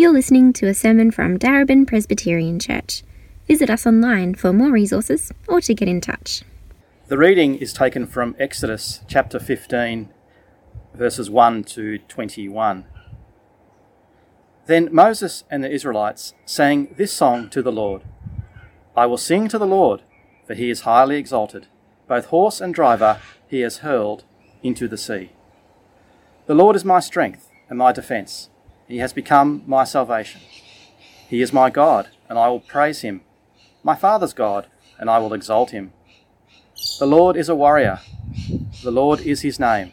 You're listening to a sermon from Darebin Presbyterian Church. Visit us online for more resources or to get in touch. The reading is taken from Exodus chapter 15, verses 1 to 21. Then Moses and the Israelites sang this song to the Lord I will sing to the Lord, for he is highly exalted. Both horse and driver he has hurled into the sea. The Lord is my strength and my defence. He has become my salvation. He is my God, and I will praise him, my Father's God, and I will exalt him. The Lord is a warrior, the Lord is his name.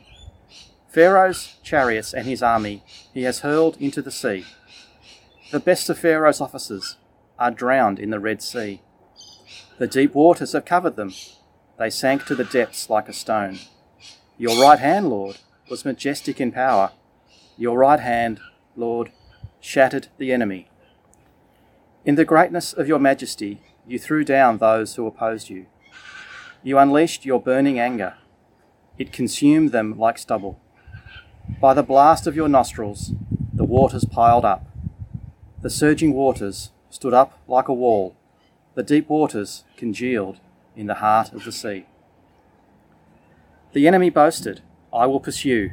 Pharaoh's chariots and his army he has hurled into the sea. The best of Pharaoh's officers are drowned in the Red Sea. The deep waters have covered them. They sank to the depths like a stone. Your right hand, Lord, was majestic in power. Your right hand Lord, shattered the enemy. In the greatness of your majesty, you threw down those who opposed you. You unleashed your burning anger. It consumed them like stubble. By the blast of your nostrils, the waters piled up. The surging waters stood up like a wall. The deep waters congealed in the heart of the sea. The enemy boasted, I will pursue,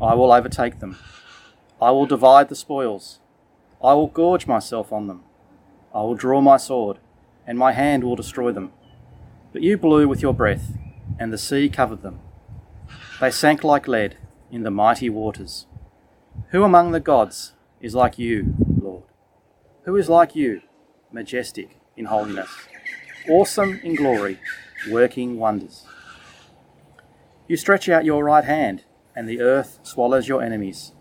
I will overtake them. I will divide the spoils. I will gorge myself on them. I will draw my sword, and my hand will destroy them. But you blew with your breath, and the sea covered them. They sank like lead in the mighty waters. Who among the gods is like you, Lord? Who is like you, majestic in holiness, awesome in glory, working wonders? You stretch out your right hand, and the earth swallows your enemies.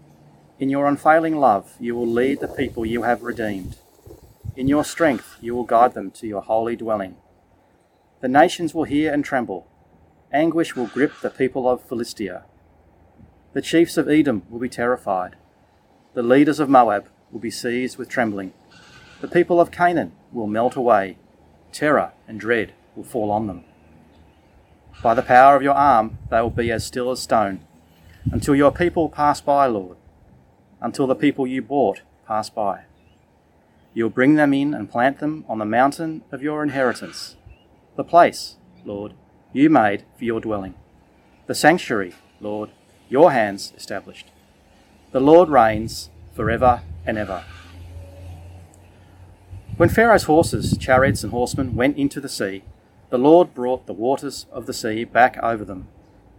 In your unfailing love, you will lead the people you have redeemed. In your strength, you will guide them to your holy dwelling. The nations will hear and tremble. Anguish will grip the people of Philistia. The chiefs of Edom will be terrified. The leaders of Moab will be seized with trembling. The people of Canaan will melt away. Terror and dread will fall on them. By the power of your arm, they will be as still as stone, until your people pass by, Lord until the people you bought pass by. You'll bring them in and plant them on the mountain of your inheritance, the place, Lord, you made for your dwelling, the sanctuary, Lord, your hands established. The Lord reigns forever and ever. When Pharaoh's horses, chariots, and horsemen went into the sea, the Lord brought the waters of the sea back over them.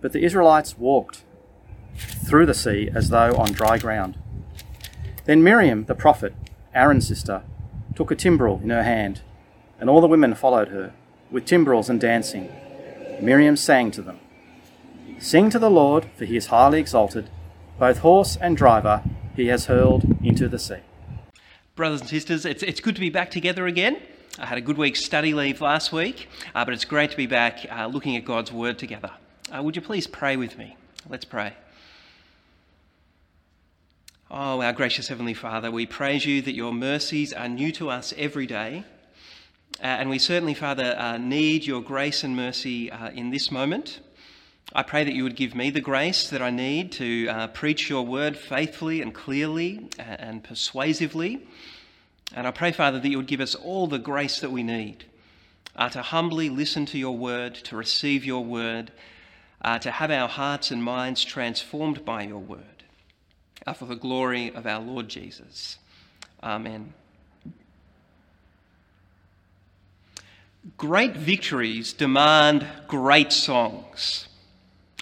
But the Israelites walked through the sea as though on dry ground. Then Miriam, the prophet, Aaron's sister, took a timbrel in her hand, and all the women followed her, with timbrels and dancing. Miriam sang to them Sing to the Lord, for he is highly exalted. Both horse and driver he has hurled into the sea. Brothers and sisters, it's, it's good to be back together again. I had a good week's study leave last week, uh, but it's great to be back uh, looking at God's Word together. Uh, would you please pray with me? Let's pray. Oh, our gracious Heavenly Father, we praise you that your mercies are new to us every day. Uh, and we certainly, Father, uh, need your grace and mercy uh, in this moment. I pray that you would give me the grace that I need to uh, preach your word faithfully and clearly uh, and persuasively. And I pray, Father, that you would give us all the grace that we need uh, to humbly listen to your word, to receive your word, to have our hearts and minds transformed by your word uh, for the glory of our Lord Jesus. Amen. Great victories demand great songs.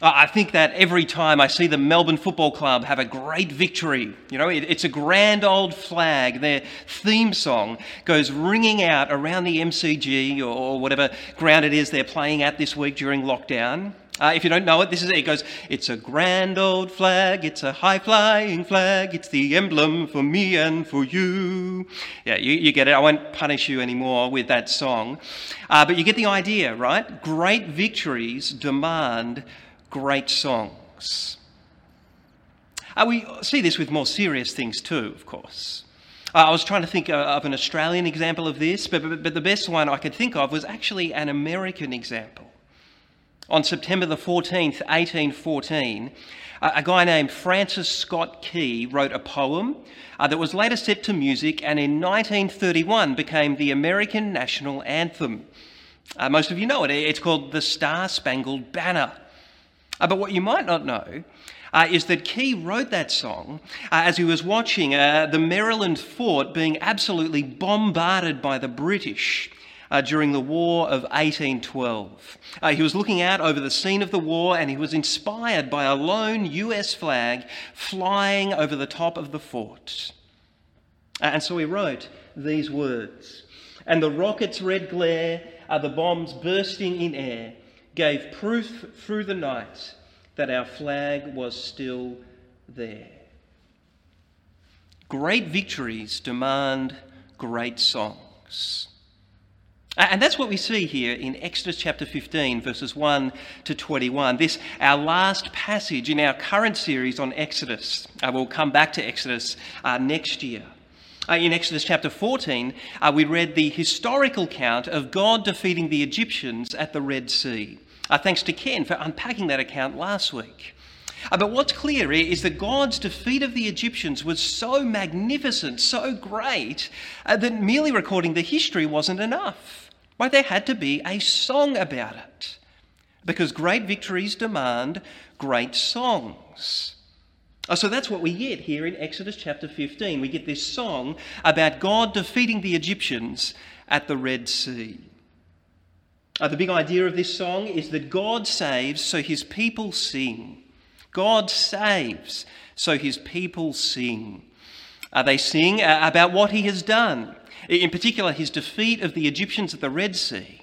I think that every time I see the Melbourne Football Club have a great victory, you know, it's a grand old flag. Their theme song goes ringing out around the MCG or whatever ground it is they're playing at this week during lockdown. Uh, if you don't know it, this is it. It goes, It's a grand old flag, it's a high flying flag, it's the emblem for me and for you. Yeah, you, you get it. I won't punish you anymore with that song. Uh, but you get the idea, right? Great victories demand great songs. Uh, we see this with more serious things too, of course. Uh, I was trying to think uh, of an Australian example of this, but, but, but the best one I could think of was actually an American example. On September the 14th, 1814, a guy named Francis Scott Key wrote a poem uh, that was later set to music and in 1931 became the American national anthem. Uh, most of you know it. It's called the Star Spangled Banner. Uh, but what you might not know uh, is that Key wrote that song uh, as he was watching uh, the Maryland fort being absolutely bombarded by the British uh, during the War of 1812. Uh, he was looking out over the scene of the war and he was inspired by a lone US flag flying over the top of the fort. Uh, and so he wrote these words And the rocket's red glare, uh, the bombs bursting in air, gave proof through the night that our flag was still there. Great victories demand great songs. And that's what we see here in Exodus chapter 15, verses 1 to 21. This, our last passage in our current series on Exodus. Uh, we'll come back to Exodus uh, next year. Uh, in Exodus chapter 14, uh, we read the historical account of God defeating the Egyptians at the Red Sea. Uh, thanks to Ken for unpacking that account last week. Uh, but what's clear is that God's defeat of the Egyptians was so magnificent, so great, that merely recording the history wasn't enough. Why, there had to be a song about it. Because great victories demand great songs. Oh, so that's what we get here in Exodus chapter 15. We get this song about God defeating the Egyptians at the Red Sea. Uh, the big idea of this song is that God saves so his people sing. God saves so his people sing. Uh, they sing uh, about what he has done in particular his defeat of the Egyptians at the Red Sea.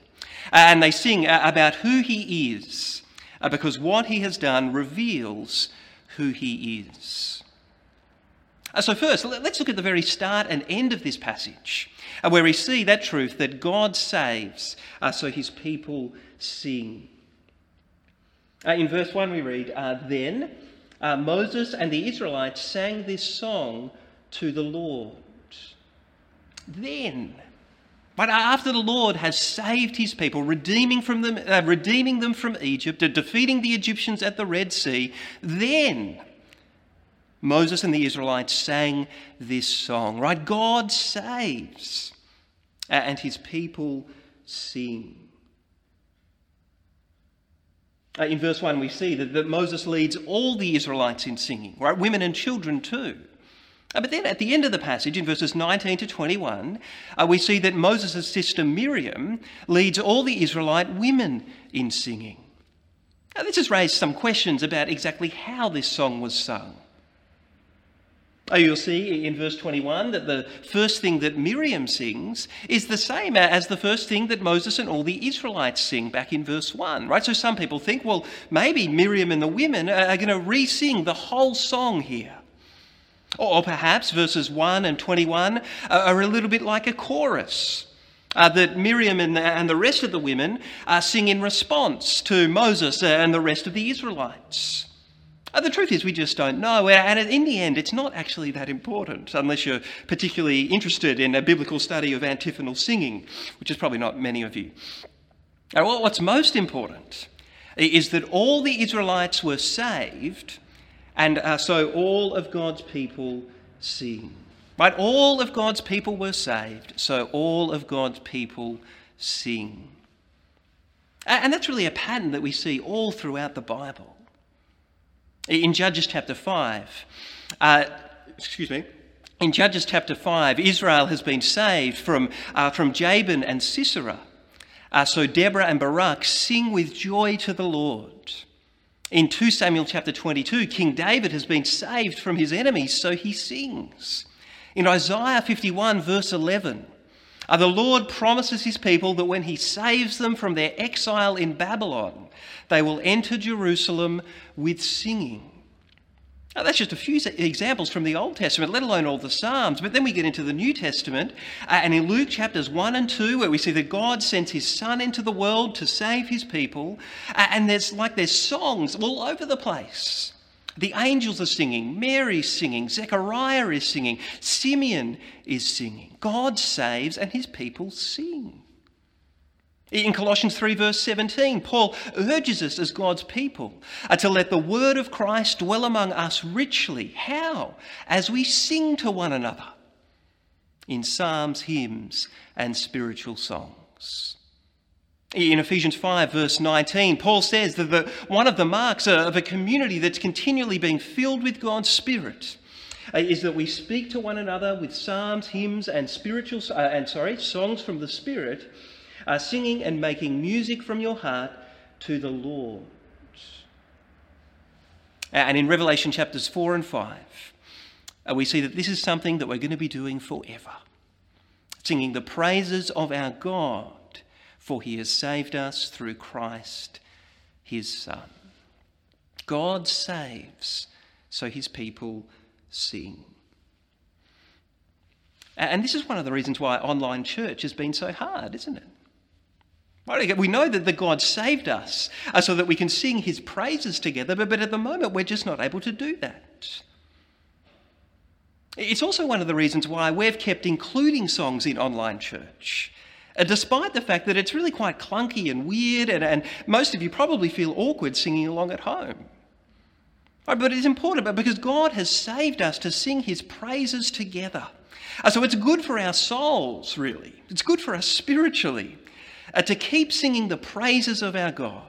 And they sing about who he is, uh, because what he has done reveals who he is. Uh, so, first, let's look at the very start and end of this passage, uh, where we see that truth that God saves, so his people sing. In verse 1, we read, Then Moses and the Israelites sang this song to the Lord then. But after the Lord has saved his people, redeeming, from them, uh, redeeming them from Egypt, defeating the Egyptians at the Red Sea, then Moses and the Israelites sang this song, right? God saves, and his people sing. Uh, in verse 1, we see that, that Moses leads all the Israelites in singing, right? Women and children too. Uh, but then at the end of the passage, in verses 19 to 21, uh, we see that Moses' sister Miriam leads all the Israelite women in singing. Now, this has raised some questions about exactly how this song was sung. Oh, you'll see in verse 21 that the first thing that Miriam sings is the same as the first thing that Moses and all the Israelites sing back in verse 1, right? So some people think, well, maybe Miriam and the women are going to re sing the whole song here. Or perhaps verses 1 and 21 are a little bit like a chorus. Uh, that Miriam and the, and the, rest of the women uh, sing in response to Moses and the rest of the Israelites. Uh, the truth is, we just don't know. And in the end, it's not actually that important, unless you're particularly interested in a biblical study of antiphonal singing, which is probably not many of you. Now, what's most important is that all the Israelites were saved and uh, so all of God's people sing. Right? All of God's people were saved, so all of God's people sing. And that's really a pattern that we see all throughout the Bible. In Judges chapter 5, uh, excuse me, in Judges chapter 5, Israel has been saved from, uh, from Jabin and Sisera. Uh, so Deborah and Barak sing with joy to the Lord. In 2 Samuel chapter 22, King David has been saved from his enemies, so he sings. In Isaiah 51, verse 11, uh, the Lord promises his people that when he saves them from their exile in Babylon, they will enter Jerusalem with singing. Now, that's just a few examples from the Old Testament, let alone all the Psalms. But then we get into the New Testament, uh, and in Luke chapters 1 and 2, where we see that God sends his Son into the world to save his people, uh, and there's like there's songs all over the place. The angels are singing, Mary's singing, Zechariah is singing, Simeon is singing. God saves, and his people sing. In Colossians 3, verse 17, Paul urges us as God's people uh, to let the word of Christ dwell among us richly. How? As we sing to one another in psalms, hymns, and spiritual songs. In Ephesians 5, verse 19, Paul says that the, one of the marks of a community that's continually being filled with God's Spirit uh, is that we speak to one another with psalms, hymns, and spiritual uh, and sorry, songs from the Spirit singing and making music from your heart to the Lord. And in Revelation chapters 4 and 5, uh, we see that this is something that we're going to be doing forever. Singing the praises of our God, for he has saved us through Christ, his Son. God saves, so his people sing. And this is one of the reasons why online church has been so hard, isn't it? We know that the God saved us uh, so that we can sing his praises together, but, at the moment we're just not able to do that. It's also one of the reasons why we've kept including songs in online church, uh, despite the fact that it's really quite clunky and weird, and, and most of you probably feel awkward singing along at home. But it's important because God has saved us to sing his praises together. Uh, so it's good for our souls, really. It's good for us spiritually uh, to keep singing the praises of our God.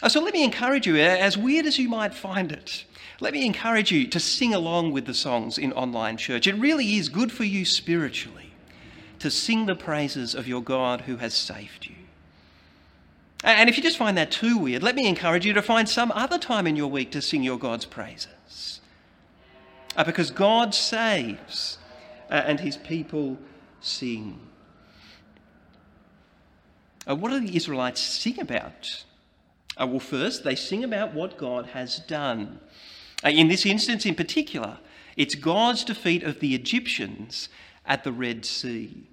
Uh, so let me encourage you, uh, as weird as you might find it, let me encourage you to sing along with the songs in online church. It really is good for you spiritually to sing the praises of your God who has saved you. And if you just find that too weird, let me encourage you to find some other time in your week to sing your God's praises. Because God saves and his people sing. Uh, what do the Israelites sing about? Uh, well, first, they sing about what God has done. Uh, in this instance, in particular, it's God's defeat of the Egyptians at the Red Sea.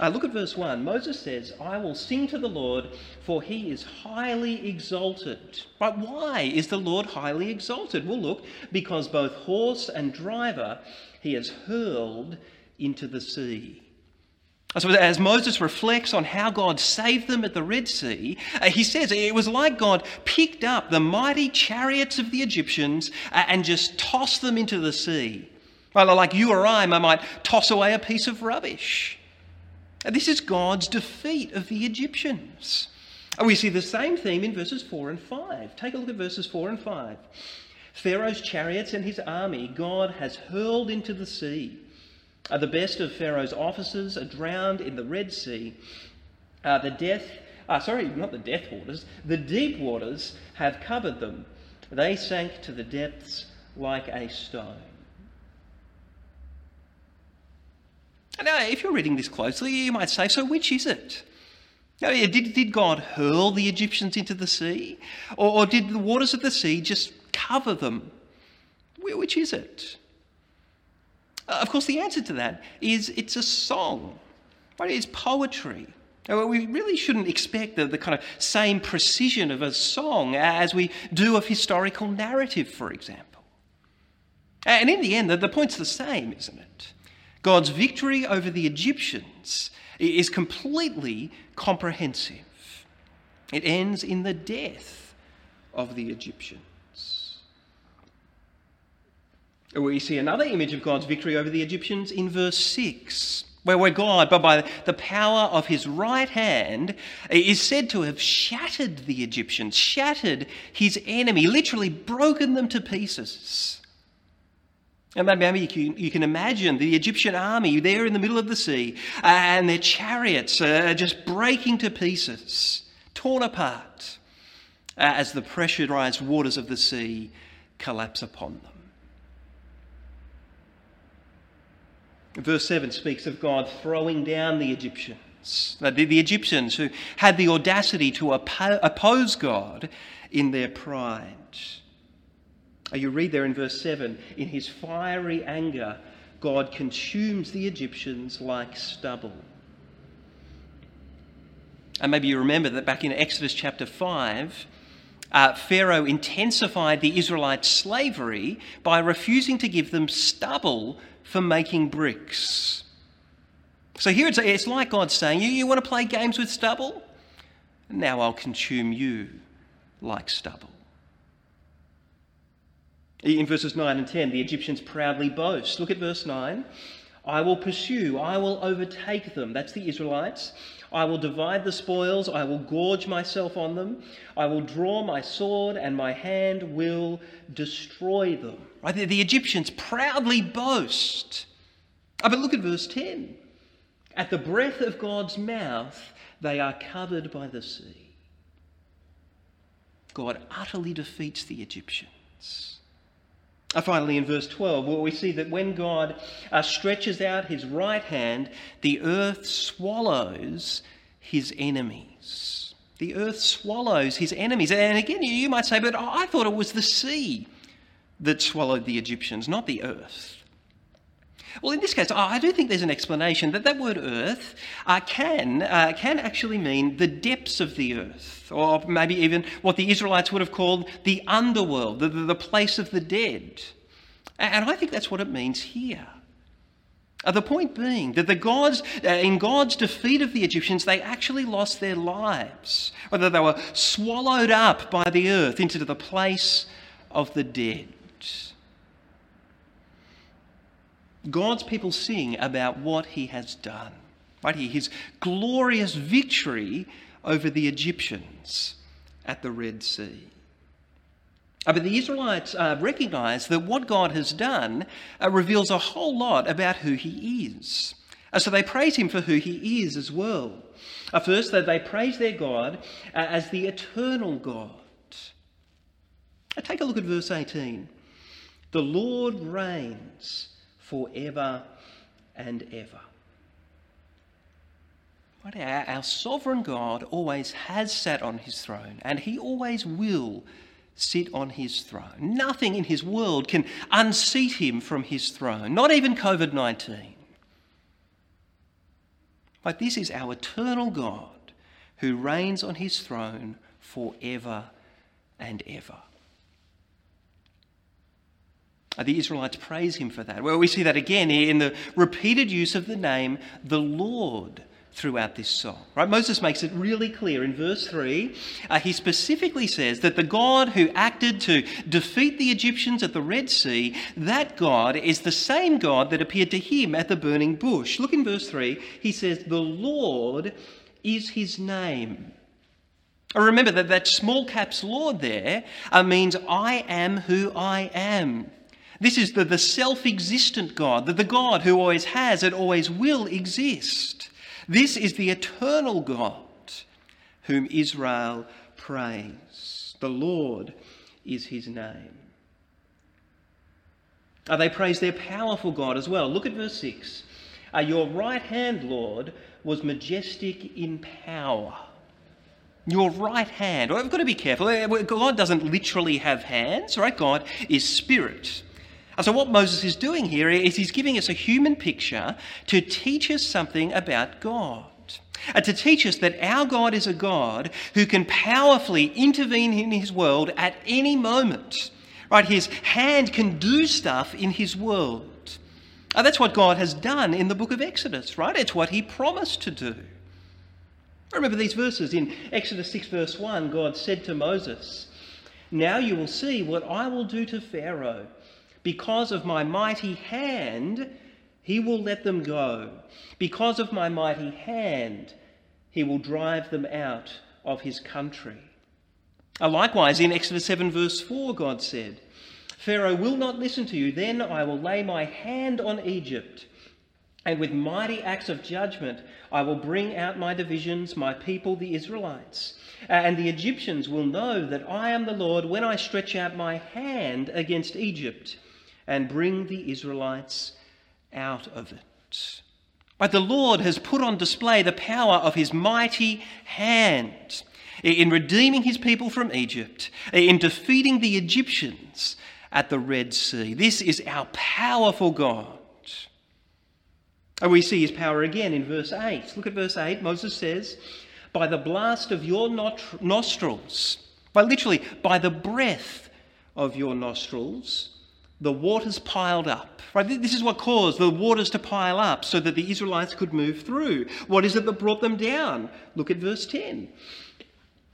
Uh, look at verse 1. Moses says, I will sing to the Lord, for he is highly exalted. But why is the Lord highly exalted? Well, look, because both horse and driver he has hurled into the sea. So, as Moses reflects on how God saved them at the Red Sea, uh, he says it was like God picked up the mighty chariots of the Egyptians uh, and just tossed them into the sea. Well, like you or I, I might toss away a piece of rubbish. This is God's defeat of the Egyptians. We see the same theme in verses 4 and 5. Take a look at verses 4 and 5. Pharaoh's chariots and his army God has hurled into the sea. Uh, the best of Pharaoh's officers are drowned in the Red Sea. Uh, the death, uh, sorry, not the death waters, the deep waters have covered them. They sank to the depths like a stone. Now, if you're reading this closely, you might say, so which is it? Did, did God hurl the Egyptians into the sea? Or, or did the waters of the sea just cover them? Which is it? Uh, of course, the answer to that is it's a song, right? It's poetry. We really shouldn't expect the, the kind of same precision of a song as we do of historical narrative, for example. And in the end, the, the point's the same, isn't it? God's victory over the Egyptians is completely comprehensive. It ends in the death of the Egyptians. We see another image of God's victory over the Egyptians in verse 6, where, where God, but by the power of his right hand, is said to have shattered the Egyptians, shattered his enemy, literally broken them to pieces. And maybe you can, you can imagine the Egyptian army there in the middle of the sea, uh, and their chariots are just breaking to pieces, torn apart, uh, as the pressurized waters of the sea collapse upon them. Verse 7 speaks of God throwing down the Egyptians, the, the Egyptians who had the audacity to oppose God in their pride. You read there in verse 7 in his fiery anger, God consumes the Egyptians like stubble. And maybe you remember that back in Exodus chapter 5, uh, Pharaoh intensified the Israelite slavery by refusing to give them stubble for making bricks. So here it's, it's like God saying, you, you want to play games with stubble? Now I'll consume you like stubble. In verses 9 and 10, the Egyptians proudly boast. Look at verse 9. I will pursue, I will overtake them. That's the Israelites. I will divide the spoils, I will gorge myself on them. I will draw my sword, and my hand will destroy them. Right? The, Egyptians proudly boast. Oh, but look at verse 10. At the breath of God's mouth, they are covered by the sea. God utterly defeats the Egyptians. Uh, finally, in verse 12, we see that when God uh, stretches out his right hand, the earth swallows his enemies. The earth swallows his enemies. And again, you might say, but I thought it was the sea that swallowed the Egyptians, not the earth. Well, in this case, I do think there's an explanation that that word earth uh, can, uh, can actually mean the depths of the earth, or maybe even what the Israelites would have called the underworld, the, the place of the dead. And I think that's what it means here. Uh, the point being that the gods, uh, in God's defeat of the Egyptians, they actually lost their lives, whether they were swallowed up by the earth into the place of the dead. God's people sing about what he has done. Right here, his glorious victory over the Egyptians at the Red Sea. Uh, but the Israelites uh, recognize that what God has done uh, reveals a whole lot about who he is. Uh, so they praise him for who he is as well. Uh, first, they praise their God as the eternal God. take a look at verse 18. The Lord reigns forever and ever. Our, our sovereign God always has sat on his throne, and he always will sit on his throne. Nothing in his world can unseat him from his throne, not even COVID 19. But this is our eternal God who reigns on his throne forever and ever. The Israelites praise him for that. Well, we see that again in the repeated use of the name the Lord throughout this song. Right? Moses makes it really clear in verse 3. Uh, he specifically says that the God who acted to defeat the Egyptians at the Red Sea, that God is the same God that appeared to him at the burning bush. Look in verse 3. He says, The Lord is his name. Remember that that small caps Lord there uh, means I am who I am. This is the, the self existent God, the, the God who always has and always will exist. This is the eternal God whom Israel praise. The Lord is his name. Uh, they praise their powerful God as well. Look at verse 6. Uh, your right hand, Lord, was majestic in power. Your right hand. Well, we've got to be careful. Uh, God doesn't literally have hands, right? God is spirit. And so, what Moses is doing here is he's giving us a human picture to teach us something about God. And to teach us that our God is a God who can powerfully intervene in his world at any moment. Right? His hand can do stuff in his world. And that's what God has done in the book of Exodus, right? It's what he promised to do. Remember these verses in Exodus 6, verse 1 God said to Moses, Now you will see what I will do to Pharaoh because of my mighty hand, he will let them go. Because of my mighty hand, he will drive them out of his country. Uh, likewise, in Exodus 7, verse 4, God said, Pharaoh will not listen to you. Then I will lay my hand on Egypt, and with mighty acts of judgment I will bring out my divisions, my people, the Israelites. Uh, and the Egyptians will know that I am the Lord when I stretch out my hand against Egypt and bring the Israelites out of it. But the Lord has put on display the power of his mighty hand in redeeming his people from Egypt, in defeating the Egyptians at the Red Sea. This is our powerful God. And we see his power again in verse 8. Look at verse 8. Moses says, By the blast of your nostrils, by literally, by the breath of your nostrils, the waters piled up. Right? This is what caused the waters to pile up so that the Israelites could move through. What is it that brought them down? Look at verse 10.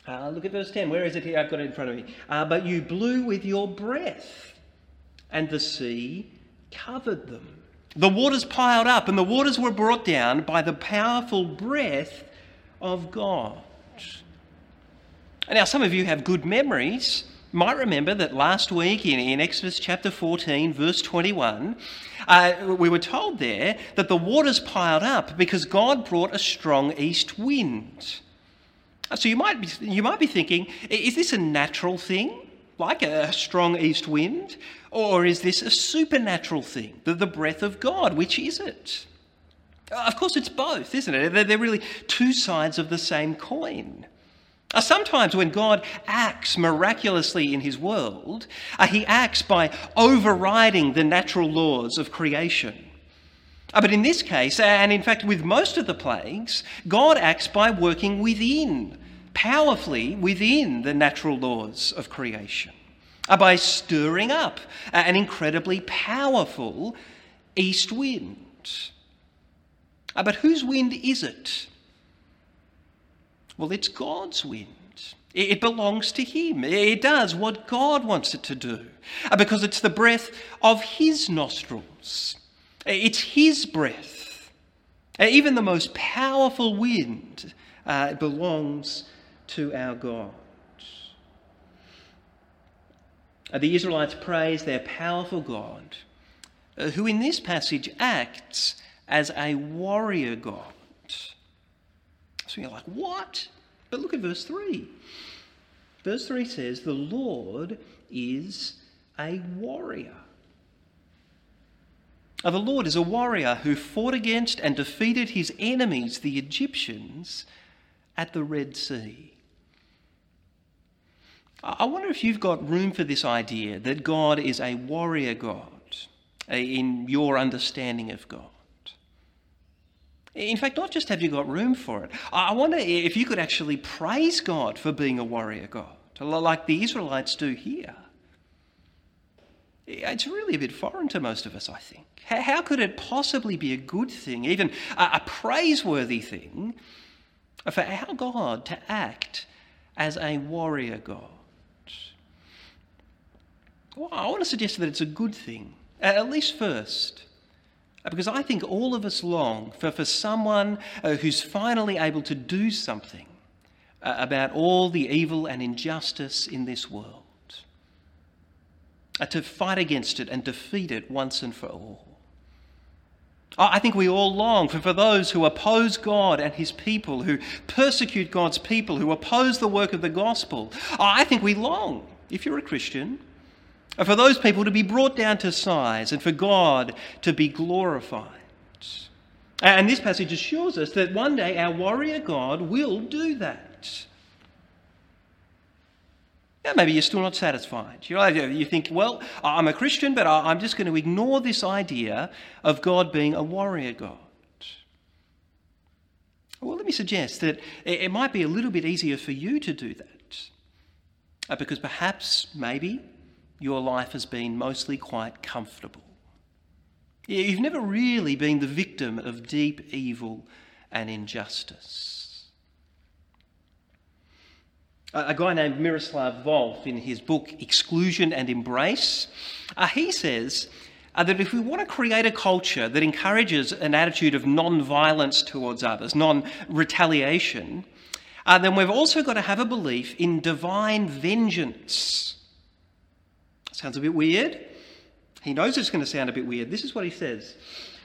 Uh, look at verse 10. Where is it here? I've got it in front of me. Uh, but you blew with your breath, and the sea covered them. The waters piled up, and the waters were brought down by the powerful breath of God. Now, some of you have good memories might remember that last week in, in Exodus chapter 14, verse 21, uh, we were told there that the waters piled up because God brought a strong east wind. Uh, so you might be, you might be thinking, is this a natural thing, like a strong east wind? Or is this a supernatural thing, the, the breath of God? Which is it? Uh, of course, it's both, isn't it? They're, they're really two sides of the same coin. Uh, sometimes when God acts miraculously in his world, uh, he acts by overriding the natural laws of creation. Uh, but in this case, and in fact with most of the plagues, God acts by working within, powerfully within the natural laws of creation, by stirring up an incredibly powerful east wind. But whose wind is it? Well, it's God's wind. It belongs to Him. It does what God wants it to do uh, because it's the breath of His nostrils. It's His breath. Uh, even the most powerful wind uh, belongs to our God. The Israelites praise their powerful God, who in this passage acts as a warrior God. So you're like, what? But look at verse 3. Verse 3 says, The Lord is a warrior. Now, the Lord is a warrior who fought against and defeated his enemies, the Egyptians, at the Red Sea. I wonder if you've got room for this idea that God is a warrior God in your understanding of God. In fact, not just have you got room for it, I wonder if you could actually praise God for being a warrior God, like the Israelites do here. It's really a bit foreign to most of us, I think. How could it possibly be a good thing, even a praiseworthy thing, for our God to act as a warrior God? Well, I want to suggest that it's a good thing, at least first. Because I think all of us long for, for someone uh, who's finally able to do something uh, about all the evil and injustice in this world, uh, to fight against it and defeat it once and for all. I think we all long for, for those who oppose God and His people, who persecute God's people, who oppose the work of the gospel. I think we long, if you're a Christian, and for those people to be brought down to size and for God to be glorified. And this passage assures us that one day our warrior God will do that. Now, maybe you're still not satisfied. You, think, well, I'm a Christian, but I'm just going to ignore this idea of God being a warrior God. Well, let me suggest that it might be a little bit easier for you to do that. Uh, because perhaps, maybe, your life has been mostly quite comfortable. You've never really been the victim of deep evil and injustice. A guy named Miroslav Volf, in his book Exclusion and Embrace, uh, he says uh, that if we want to create a culture that encourages an attitude of non violence towards others, non retaliation, uh, then we've also got to have a belief in divine vengeance. Sounds a bit weird. He knows it's going to sound a bit weird. This is what he says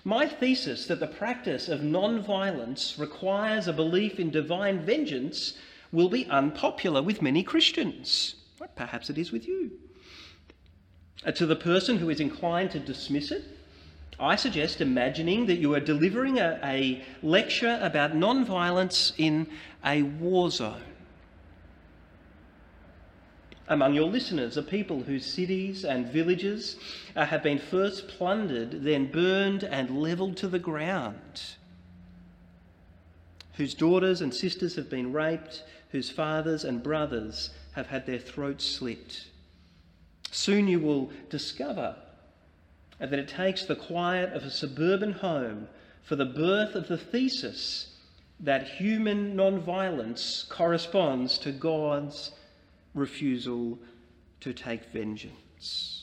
My thesis that the practice of non violence requires a belief in divine vengeance will be unpopular with many Christians. Perhaps it is with you. Uh, to the person who is inclined to dismiss it, I suggest imagining that you are delivering a, a lecture about non violence in a war zone. Among your listeners are people whose cities and villages uh, have been first plundered, then burned and levelled to the ground, whose daughters and sisters have been raped, whose fathers and brothers have had their throats slit. Soon you will discover that it takes the quiet of a suburban home for the birth of the thesis that human non-violence corresponds to God's refusal to take vengeance.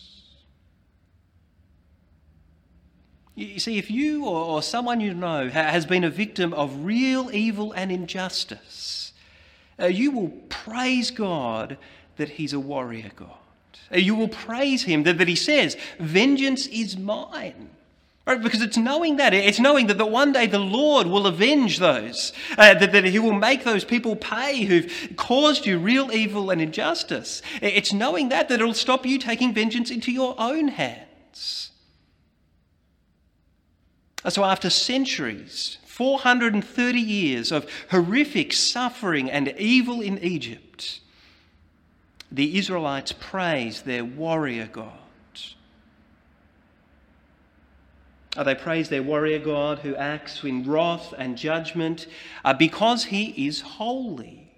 You see, if you or someone you know has been a victim of real evil and injustice, uh, you will praise God that He's a warrior God. Uh, you will praise Him that, that He says, Vengeance is mine. Right? Because it's knowing that. It's knowing that, that one day the Lord will avenge those, uh, that, that He will make those people pay who've caused you real evil and injustice. It's knowing that that it'll stop you taking vengeance into your own hands. So, after centuries, 430 years of horrific suffering and evil in Egypt, the Israelites praise their warrior God. They praise their warrior God who acts in wrath and judgment uh, because he is holy.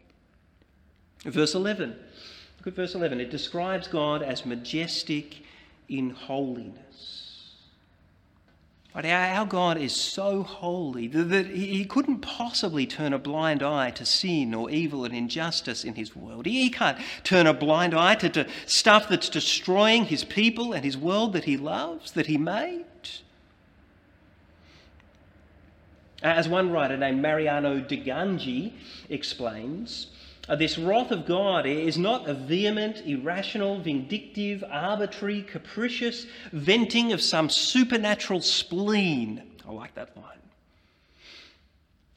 Verse 11. Look at verse 11. It describes God as majestic in holiness. But our God is so holy that he couldn't possibly turn a blind eye to sin or evil and injustice in his world. He can't turn a blind eye to, to stuff that's destroying his people and his world that he loves, that he made. As one writer named Mariano Di Gangi explains, uh, this wrath of God is not a vehement, irrational, vindictive, arbitrary, capricious venting of some supernatural spleen. I like that line.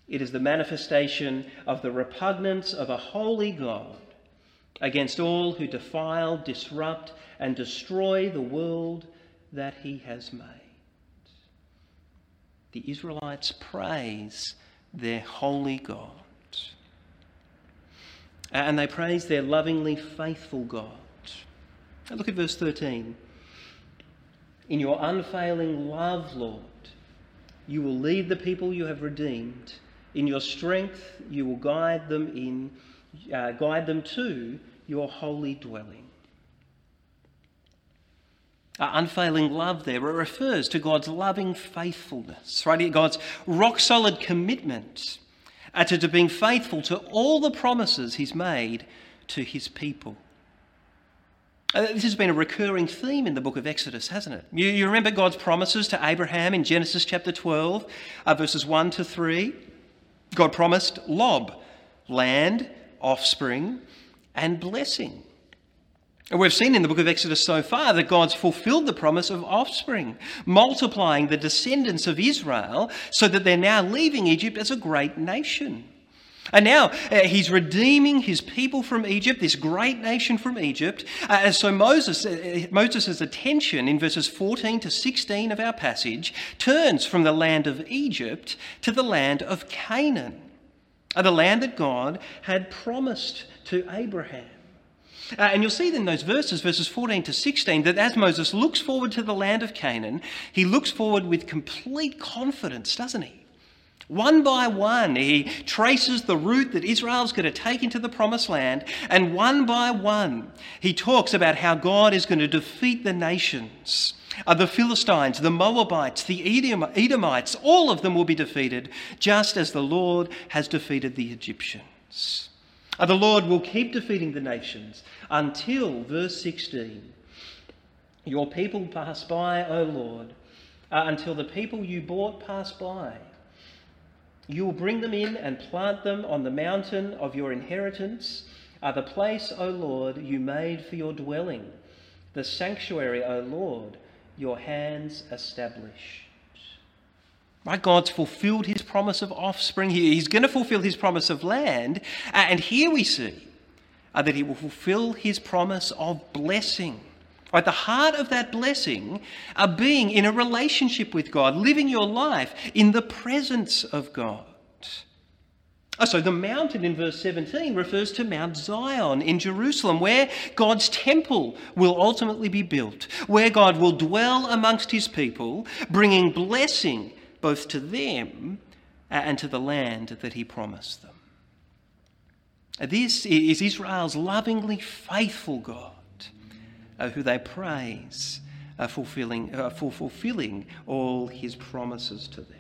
It is the manifestation of the repugnance of a holy God against all who defile, disrupt, and destroy the world that he has made. The Israelites praise their holy God. And they praise their lovingly faithful God. Now look at verse 13. In your unfailing love, Lord, you will lead the people you have redeemed. In your strength, you will guide them in, uh, guide them to your holy dwelling. Uh, unfailing love there It refers to God's loving faithfulness, right? God's rock solid commitment uh, to, being faithful to all the promises he's made to his people. Uh, this has been a recurring theme in the book of Exodus, hasn't it? You, you remember God's promises to Abraham in Genesis chapter 12, uh, verses 1 to 3? God promised Lob, land, offspring, and blessing. And we've seen in the book of Exodus so far that God's fulfilled the promise of offspring, multiplying the descendants of Israel so that they're now leaving Egypt as a great nation. And now uh, he's redeeming his people from Egypt, this great nation from Egypt. Uh, and so Moses, uh, Moses' attention in verses 14 to 16 of our passage turns from the land of Egypt to the land of Canaan, uh, the land that God had promised to Abraham. Uh, and you'll see in those verses, verses 14 to 16, that as Moses looks forward to the land of Canaan, he looks forward with complete confidence, doesn't he? One by one, he traces the route that Israel's going to take into the promised land, and one by one, he talks about how God is going to defeat the nations. Uh, the Philistines, the Moabites, the Edomites, all of them will be defeated, just as the Lord has defeated the Egyptians. Uh, the Lord will keep defeating the nations until, verse 16, your people pass by, O Lord, uh, until the people you bought pass by. You will bring them in and plant them on the mountain of your inheritance, uh, the place, O Lord, you made for your dwelling, the sanctuary, O Lord, your hands establish. Right? God's fulfilled his promise of offspring. here. He's going to fulfill his promise of land. And here we see uh, that he will fulfill his promise of blessing. At the heart of that blessing are being in a relationship with God, living your life in the presence of God. Oh, so the mountain in verse 17 refers to Mount Zion in Jerusalem, where God's temple will ultimately be built, where God will dwell amongst his people, bringing blessing both to them and to the land that he promised them. This is Israel's lovingly faithful God, uh, who they praise uh, fulfilling, uh, for fulfilling all his promises to them.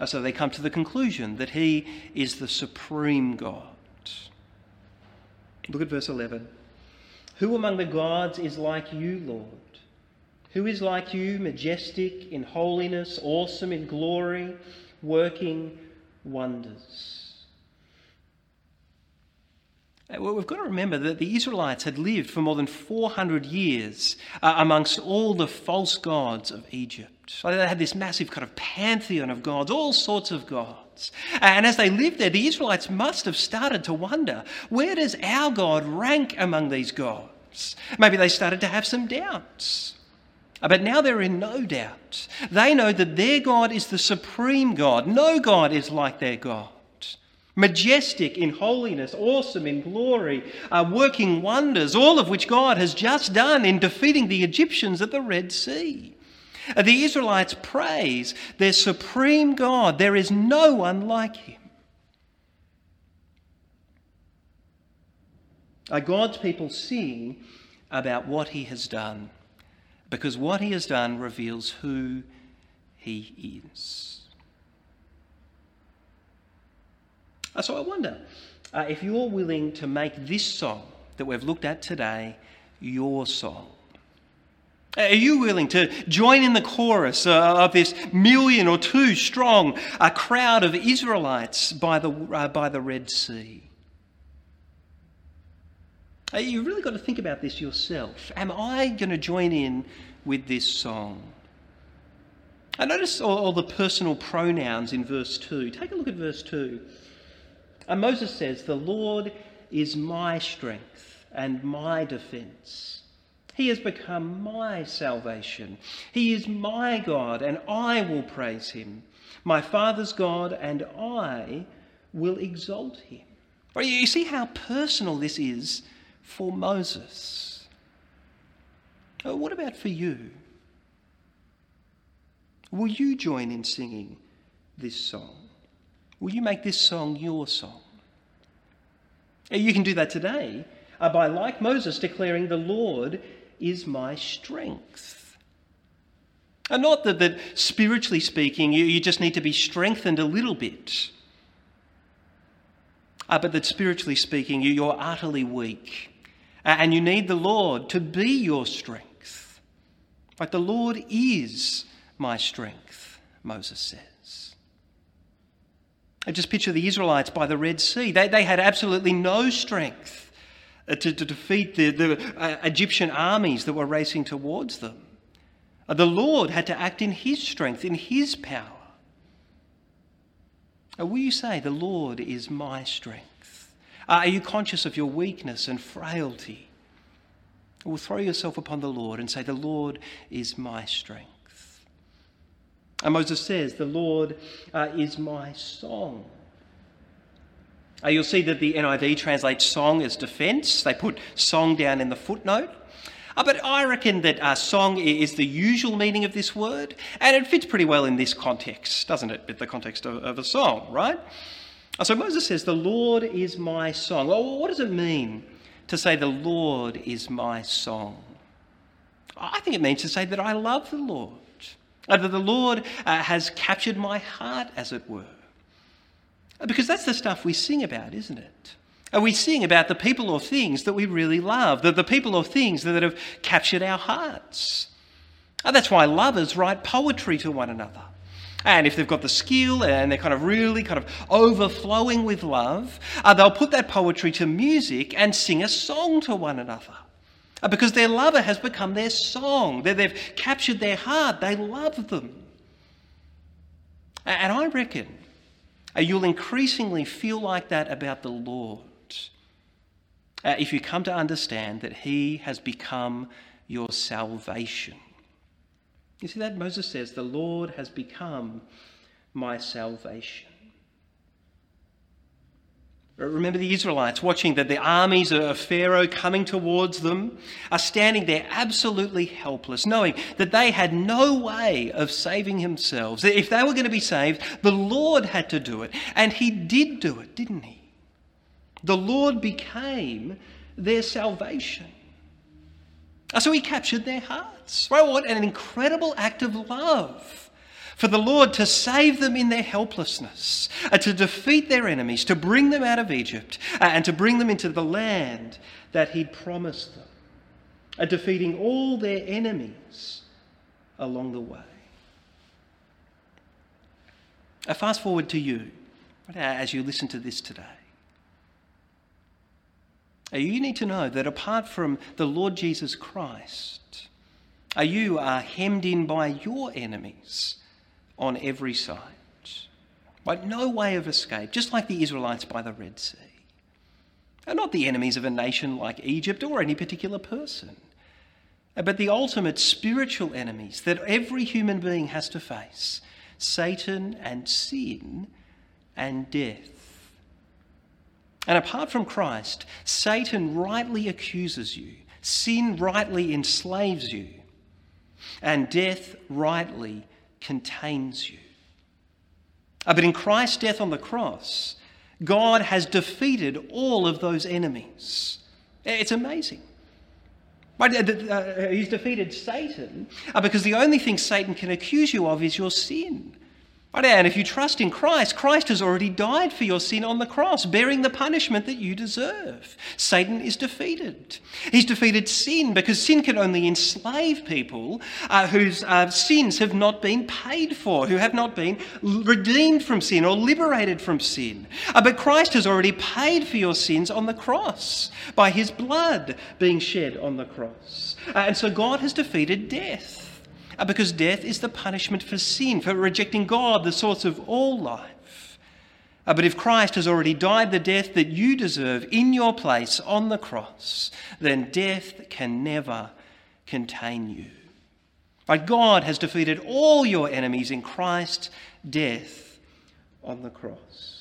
Uh, so they come to the conclusion that he is the supreme God. Look at verse 11. Who among the gods is like you, Lord? Who is like you, majestic in holiness, awesome in glory, working wonders? Uh, well, we've got to remember that the Israelites had lived for more than 400 years uh, amongst all the false gods of Egypt. So they had this massive kind of pantheon of gods, all sorts of gods. And as they lived there, the Israelites must have started to wonder where does our God rank among these gods? Maybe they started to have some doubts. But now they're in no doubt. They know that their God is the supreme God. No God is like their God majestic in holiness, awesome in glory, uh, working wonders, all of which God has just done in defeating the Egyptians at the Red Sea. The Israelites praise their supreme God. There is no one like him. Uh, God's people sing about what he has done because what he has done reveals who he is. So I wonder uh, if you're willing to make this song that we've looked at today your song. Are you willing to join in the chorus uh, of this million or two strong uh, crowd of Israelites by the, uh, by the Red Sea? Uh, you've really got to think about this yourself. Am I going to join in with this song? I notice all, all the personal pronouns in verse 2. Take a look at verse 2. And Moses says, The Lord is my strength and my defense. He has become my salvation. He is my God, and I will praise him. My father's God, and I will exalt him. You see how personal this is for Moses. Uh, what about for you? Will you join in singing this song? Will you make this song your song? You can do that today uh, by, like Moses, declaring, The Lord is my strength. And not that, that spiritually speaking, you, you just need to be strengthened a little bit, uh, but that spiritually speaking, you, you're utterly weak. And you need the Lord to be your strength. Like the Lord is my strength, Moses says. I just picture the Israelites by the Red Sea. They, they had absolutely no strength uh, to, to defeat the, the uh, Egyptian armies that were racing towards them. Uh, the Lord had to act in His strength, in His power. Uh, will you say, The Lord is my strength? Uh, are you conscious of your weakness and frailty? Or throw yourself upon the Lord and say, The Lord is my strength. And Moses says, The Lord uh, is my song. Uh, you'll see that the NIV translates song as defence. They put song down in the footnote. Uh, but I reckon that uh, song is the usual meaning of this word, and it fits pretty well in this context, doesn't it? The context of, of a song, right? Uh, so Moses says, The Lord is my song. Well, what does it mean to say, The Lord is my song? I think it means to say that I love the Lord. Uh, that the Lord uh, has captured my heart, as it were. Uh, because that's the stuff we sing about, isn't it? And we sing about the people or things that we really love, the, the people or things that have captured our hearts. That's why lovers write poetry to one another. And if they've got the skill and they're kind of really kind of overflowing with love, uh, they'll put that poetry to music and sing a song to one another. Uh, because their lover has become their song. They've captured their heart. They love them. And I reckon uh, you'll increasingly feel like that about the Lord uh, if you come to understand that He has become your salvation. You see that? Moses says, The Lord has become my salvation. Uh, remember the Israelites watching that the armies of Pharaoh coming towards them are standing there absolutely helpless, knowing that they had no way of saving themselves. If they were going to be saved, the Lord had to do it. And He did do it, didn't He? The Lord became their salvation. So he captured their hearts. Right? What an incredible act of love for the Lord to save them in their helplessness, uh, to defeat their enemies, to bring them out of Egypt, uh, and to bring them into the land that He'd promised them, uh, defeating all their enemies along the way. Uh, fast forward to you as you listen to this today. You need to know that apart from the Lord Jesus Christ, uh, you are hemmed in by your enemies on every side. But no way of escape, just like the Israelites by the Red Sea. Are not the enemies of a nation like Egypt or any particular person, uh, but the ultimate spiritual enemies that every human being has to face Satan and sin and death. And apart from Christ, Satan rightly accuses you, sin rightly enslaves you, and death rightly contains you. Uh, but in Christ's death on the cross, God has defeated all of those enemies. It's amazing. Uh, uh, he's defeated Satan because the only thing Satan can accuse you of is your sin. And if you trust in Christ, Christ has already died for your sin on the cross, bearing the punishment that you deserve. Satan is defeated. He's defeated sin because sin can only enslave people uh, whose uh, sins have not been paid for, who have not been redeemed from sin or liberated from sin. Uh, but Christ has already paid for your sins on the cross by his blood being shed on the cross. Uh, and so God has defeated death. Uh, because death is the punishment for sin, for rejecting God, the source of all life. Uh, but if Christ has already died the death that you deserve in your place on the cross, then death can never contain you. But God has defeated all your enemies in Christ's death on the cross.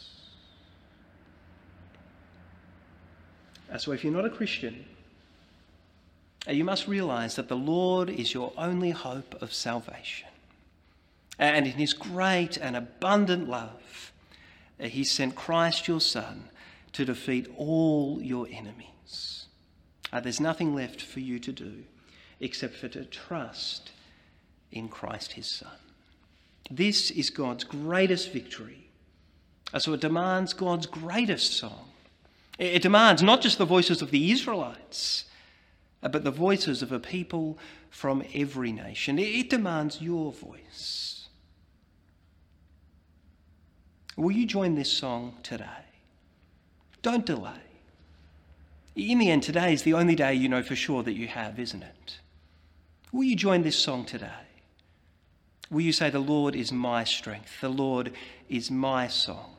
Uh, so if you're not a Christian, you must realize that the Lord is your only hope of salvation. And in his great and abundant love, he sent Christ your Son to defeat all your enemies. Uh, there's nothing left for you to do except for to trust in Christ his Son. This is God's greatest victory. Uh, so it demands God's greatest song. It demands not just the voices of the Israelites, uh, Uh, but the voices of a people from every nation. It demands your voice. Will you join this song today? Don't delay. In the end, today is the only day you know for sure that you have, isn't it? Will you join this song today? Will you say, The Lord is my strength, the Lord is my song,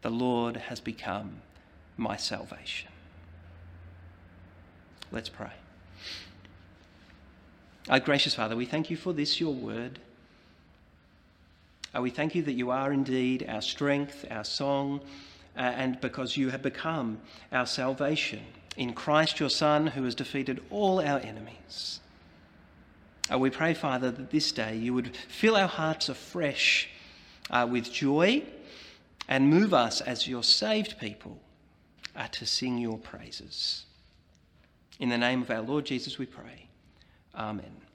the Lord has become my salvation? Let's pray. Our gracious Father, we thank you for this, your word. Uh, we thank you that you are indeed our strength, our song, uh, and because you have become our salvation in Christ, your Son, who has defeated all our enemies. Uh, we pray, Father, that this day you would fill our hearts afresh uh, with joy and move us as your saved people to sing your praises. In the name of our Lord Jesus, we pray. Amen.